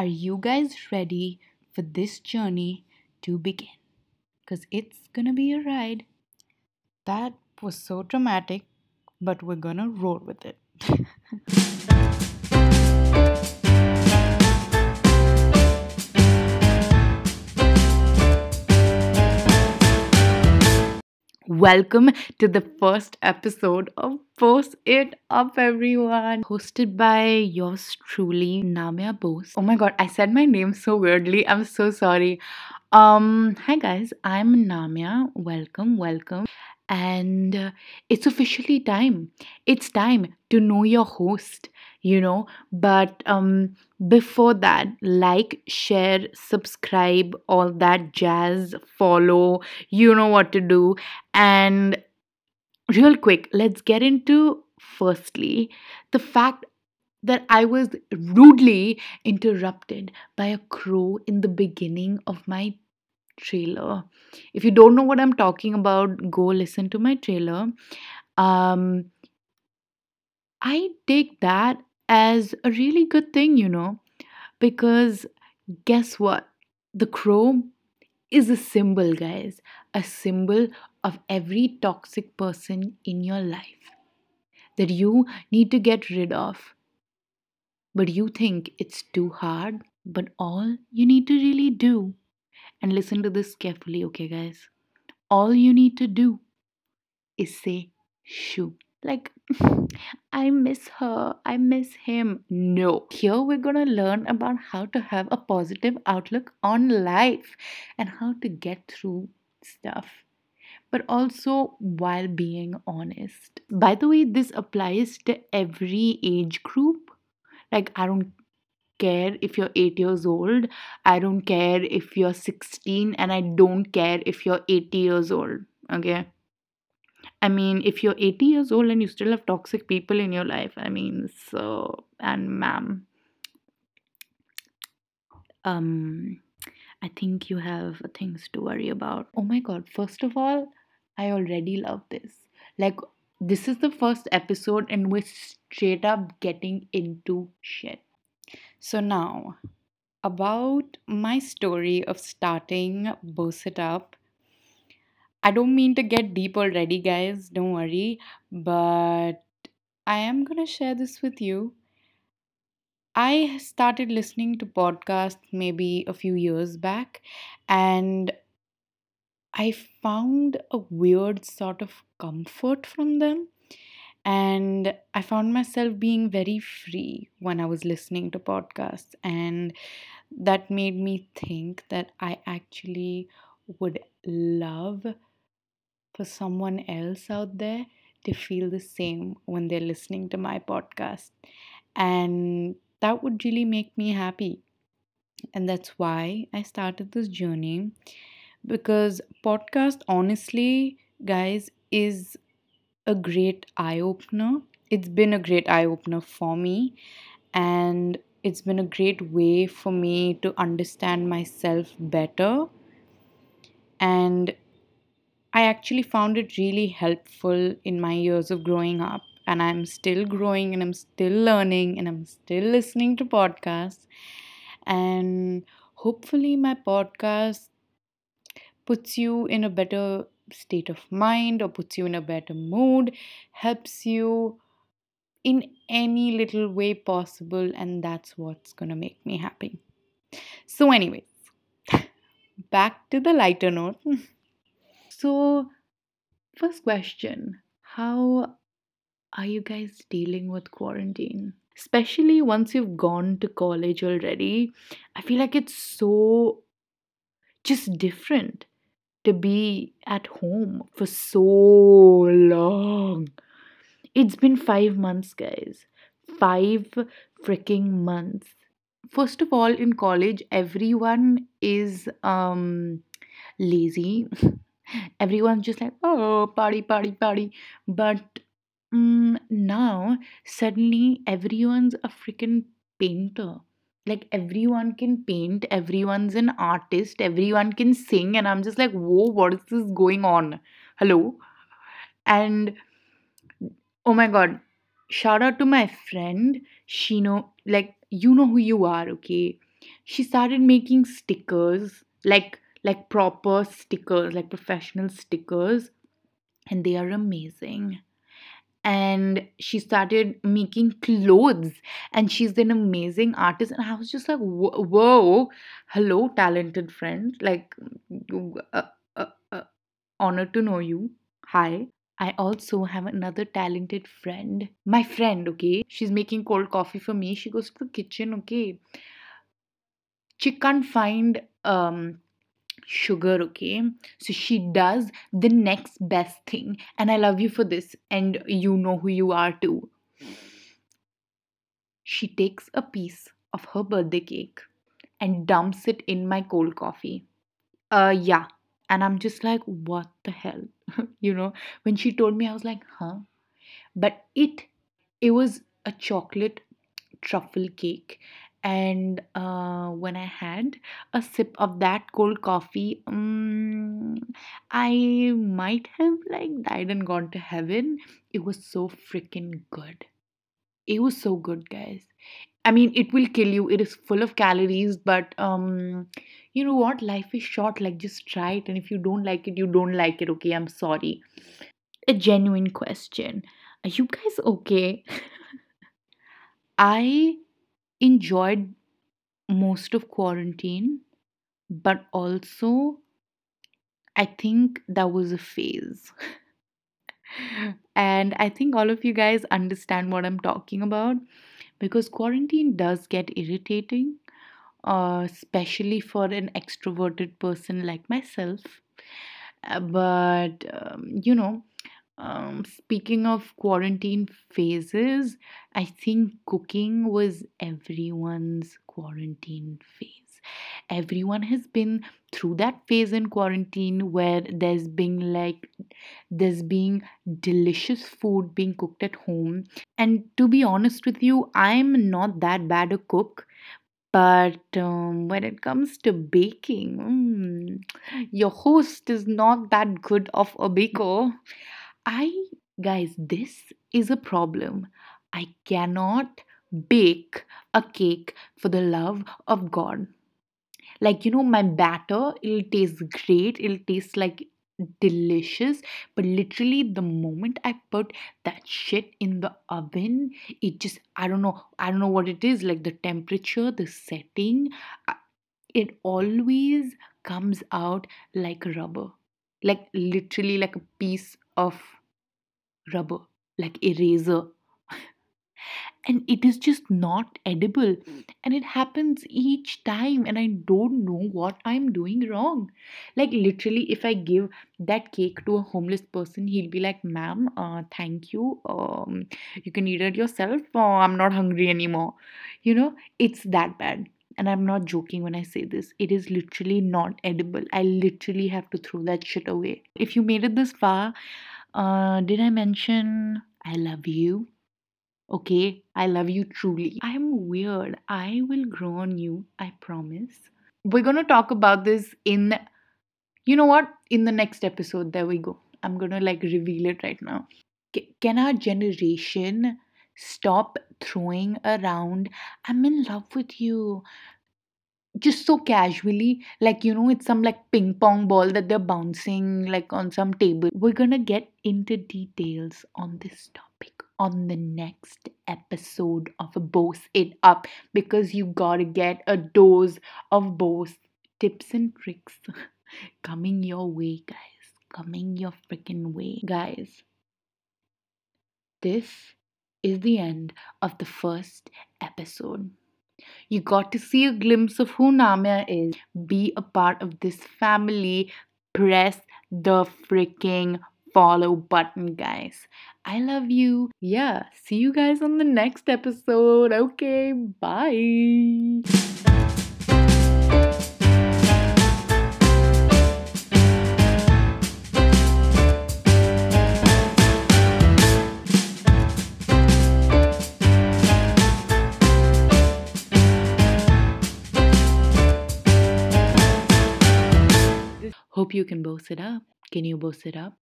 Are you guys ready for this journey to begin? Because it's gonna be a ride. That was so dramatic, but we're gonna roll with it. Welcome to the first episode of Boss It Up, everyone. Hosted by yours truly, Namya Bose. Oh my god, I said my name so weirdly. I'm so sorry. Um, hi guys, I'm Namya. Welcome, welcome. And uh, it's officially time. It's time to know your host, you know. But um before that, like, share, subscribe, all that jazz, follow, you know what to do. And real quick, let's get into firstly the fact that I was rudely interrupted by a crow in the beginning of my trailer. If you don't know what I'm talking about, go listen to my trailer. Um, I take that as a really good thing, you know, because guess what? The crow is a symbol, guys, a symbol of every toxic person in your life that you need to get rid of. But you think it's too hard, but all you need to really do, and listen to this carefully, okay, guys? All you need to do is say shoo. Like, I miss her, I miss him. No. Here we're gonna learn about how to have a positive outlook on life and how to get through stuff, but also while being honest. By the way, this applies to every age group. Like, I don't care if you're 8 years old, I don't care if you're 16, and I don't care if you're 80 years old. Okay. I mean, if you're 80 years old and you still have toxic people in your life, I mean, so, and ma'am, um, I think you have things to worry about. Oh my god, first of all, I already love this. Like, this is the first episode and we're straight up getting into shit. So, now, about my story of starting Boss It Up. I don't mean to get deep already, guys, don't worry, but I am gonna share this with you. I started listening to podcasts maybe a few years back, and I found a weird sort of comfort from them. And I found myself being very free when I was listening to podcasts. And that made me think that I actually would love for someone else out there to feel the same when they're listening to my podcast. And that would really make me happy. And that's why I started this journey because podcast honestly guys is a great eye opener. It's been a great eye opener for me and it's been a great way for me to understand myself better and I actually found it really helpful in my years of growing up. And I'm still growing and I'm still learning and I'm still listening to podcasts. And hopefully, my podcast puts you in a better state of mind or puts you in a better mood, helps you in any little way possible. And that's what's to make me happy. So, anyways, back to the lighter note. So, first question How are you guys dealing with quarantine? Especially once you've gone to college already, I feel like it's so just different to be at home for so long. It's been five months, guys. Five freaking months. First of all, in college, everyone is um lazy. Everyone's just like, oh, party, party, party. But mm, now, suddenly, everyone's a freaking painter. Like, everyone can paint, everyone's an artist, everyone can sing. And I'm just like, whoa, what is this going on? Hello? And oh my god, shout out to my friend. She know, like, you know who you are, okay? she started making stickers like like proper stickers like professional stickers and they are amazing and she started making clothes. And she's an amazing artist. And i was just like whoa hello talented friend like uh, uh, uh, honored to know you. Hi. I also have another talented friend. My friend okay? She's making cold coffee for me. She goes to the kitchen okay? She can't find um sugar okay? So she does the next best thing. And i love you for this. And you know who you are too. She takes a piece of her birthday cake and dumps it in my cold coffee. Uh yeah. And i'm just like what the hell? You know? When she told me i was like huh? But it it was a chocolate truffle cake and uh, when i had a sip of that cold coffee um, i might have like died and gone to heaven. It was so freaking good. It was so good guys. I mean it will kill you. It is full of calories but um you know what? Life is short. Like just try it. And if you don't like it you don't like it. Okay i'm sorry. A genuine question. Are you guys okay? I enjoyed most of quarantine, but also I think that was a phase. and I think all of you guys understand what I'm talking about because quarantine does get irritating, uh, especially for an extroverted person like myself. Uh, but, um, you know, um, speaking of quarantine phases, I think cooking was everyone's quarantine phase. Everyone has been through that phase in quarantine where there's been like there's being delicious food being cooked at home. And to be honest with you, I'm not that bad a cook. But um, when it comes to baking, mm, your host is not that good of a baker. I, guys, this is a problem. I cannot bake a cake for the love of God. Like, you know, my batter, it'll taste great, it'll taste like delicious, but literally, the moment I put that shit in the oven, it just, I don't know, I don't know what it is like the temperature, the setting, uh, it always comes out like rubber. Like, literally, like a piece of rubber, like eraser. And it is just not edible. And it happens each time, and I don't know what I'm doing wrong. Like, literally, if I give that cake to a homeless person, he'll be like, Ma'am, uh, thank you. Um, you can eat it yourself. Oh, I'm not hungry anymore. You know, it's that bad. And I'm not joking when I say this. It is literally not edible. I literally have to throw that shit away. If you made it this far, uh, did I mention I love you? Okay, I love you truly. I am weird. I will grow on you. I promise. We're gonna talk about this in, you know what? In the next episode. There we go. I'm gonna like reveal it right now. Ca- Can our generation stop throwing around, I'm in love with you? just so casually like you know it's some like ping pong ball that they're bouncing like on some table we're gonna get into details on this topic on the next episode of Boss It Up because you gotta get a dose of both tips and tricks coming your way, guys. Coming your freaking way, guys. This is the end of the first episode. You got to see a glimpse of who Namya is. Be a part of this family. Press the freaking follow button, guys. I love you. Yeah, see you guys on the next episode. Okay, bye. You can boast it up. Can you boast it up?